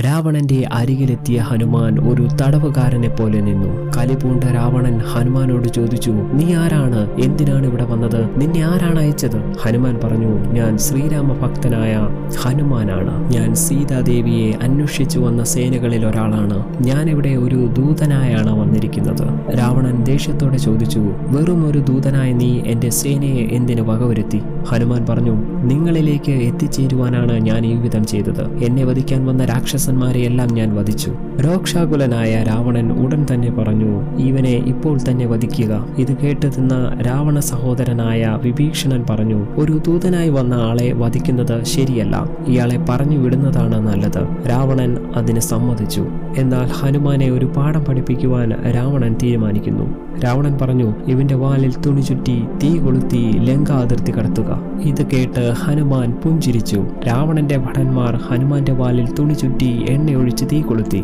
രാവണന്റെ അരികിലെത്തിയ ഹനുമാൻ ഒരു തടവുകാരനെ പോലെ നിന്നു. കലിപൂണ്ട രാവണൻ ഹനുമാനോട് ചോദിച്ചു നീ ആരാണ്? എന്തിനാണ് ഇവിടെ വന്നത്? നിന്നെ ആരാണ് അയച്ചത്? ഹനുമാൻ പറഞ്ഞു ഞാൻ ശ്രീരാമ ഭക്തനായ ഹനുമാനാണ്. ഞാൻ സീതാദേവിയെ അന്വേഷിച്ചു വന്ന സേനകളിൽ ഒരാളാണ്. ഞാൻ ഇവിടെ ഒരു ദൂതനായാണ് വന്നിരിക്കുന്നത്. രാവണൻ ദേഷ്യത്തോടെ ചോദിച്ചു വെറും ഒരു ദൂതനായ നീ എന്റെ സേനയെ എന്തിനു വകവരുത്തി? ഹനുമാൻ പറഞ്ഞു നിങ്ങളിലേക്ക് എത്തിച്ചേരുവാനാണ് ഞാൻ ഈ വിധം ചെയ്തത്. എന്നെ വധിക്കാൻ വന്ന രാക്ഷസന്മാരെയെല്ലാം ഞാൻ വധിച്ചു. രോക്ഷാകുലനായ രാവണൻ ഉടൻ തന്നെ പറഞ്ഞു ഇവനെ ഇപ്പോൾ തന്നെ വധിക്കുക. ഇത് കേട്ട് നിന്ന രാവണ സഹോദരനായ വിഭീഷണൻ പറഞ്ഞു ഒരു ദൂതനായി വന്ന ആളെ വധിക്കുന്നത് ശരിയല്ല. ഇയാളെ പറഞ്ഞു വിടുന്നതാണ് നല്ലത്. രാവണൻ അതിന് സമ്മതിച്ചു. എന്നാൽ ഹനുമാനെ ഒരു പാഠം പഠിപ്പിക്കുവാൻ രാവണൻ തീരുമാനിക്കുന്നു. രാവണൻ പറഞ്ഞു ഇവന്റെ വാലിൽ തുണി ചുറ്റി തീ കൊളുത്തി ലങ്ക അതിർത്തി കടത്തുക. ഇത് കേട്ട് ഹനുമാൻ പുഞ്ചിരിച്ചു. രാവണന്റെ ഭടന്മാർ ഹനുമാന്റെ വാലിൽ തുണി ചുറ്റി എണ്ണയൊഴിച്ച് തീ കൊളുത്തി.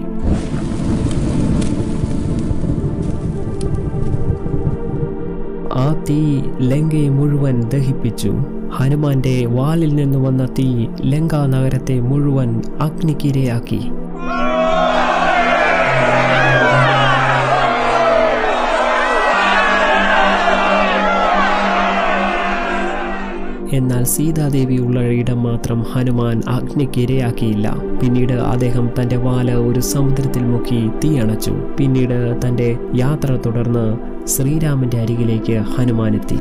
ആ തീ ലങ്കയെ മുഴുവൻ ദഹിപ്പിച്ചു. ഹനുമാന്റെ വാലിൽ നിന്ന് വന്ന തീ ലങ്ക നഗരത്തെ മുഴുവൻ അഗ്നിക്കിരയാക്കി. എന്നാൽ സീതാദേവി ഉള്ള ഇടം മാത്രം ഹനുമാൻ അഗ്നിക്ക് ഇരയാക്കിയില്ല. പിന്നീട് അദ്ദേഹം തന്റെ വാല ഒരു സമുദ്രത്തിൽ മുക്കി തീയണച്ചു പിന്നീട് തന്റെ യാത്ര തുടർന്ന് ശ്രീരാമന്റെ അരികിലേക്ക് ഹനുമാൻ എത്തി.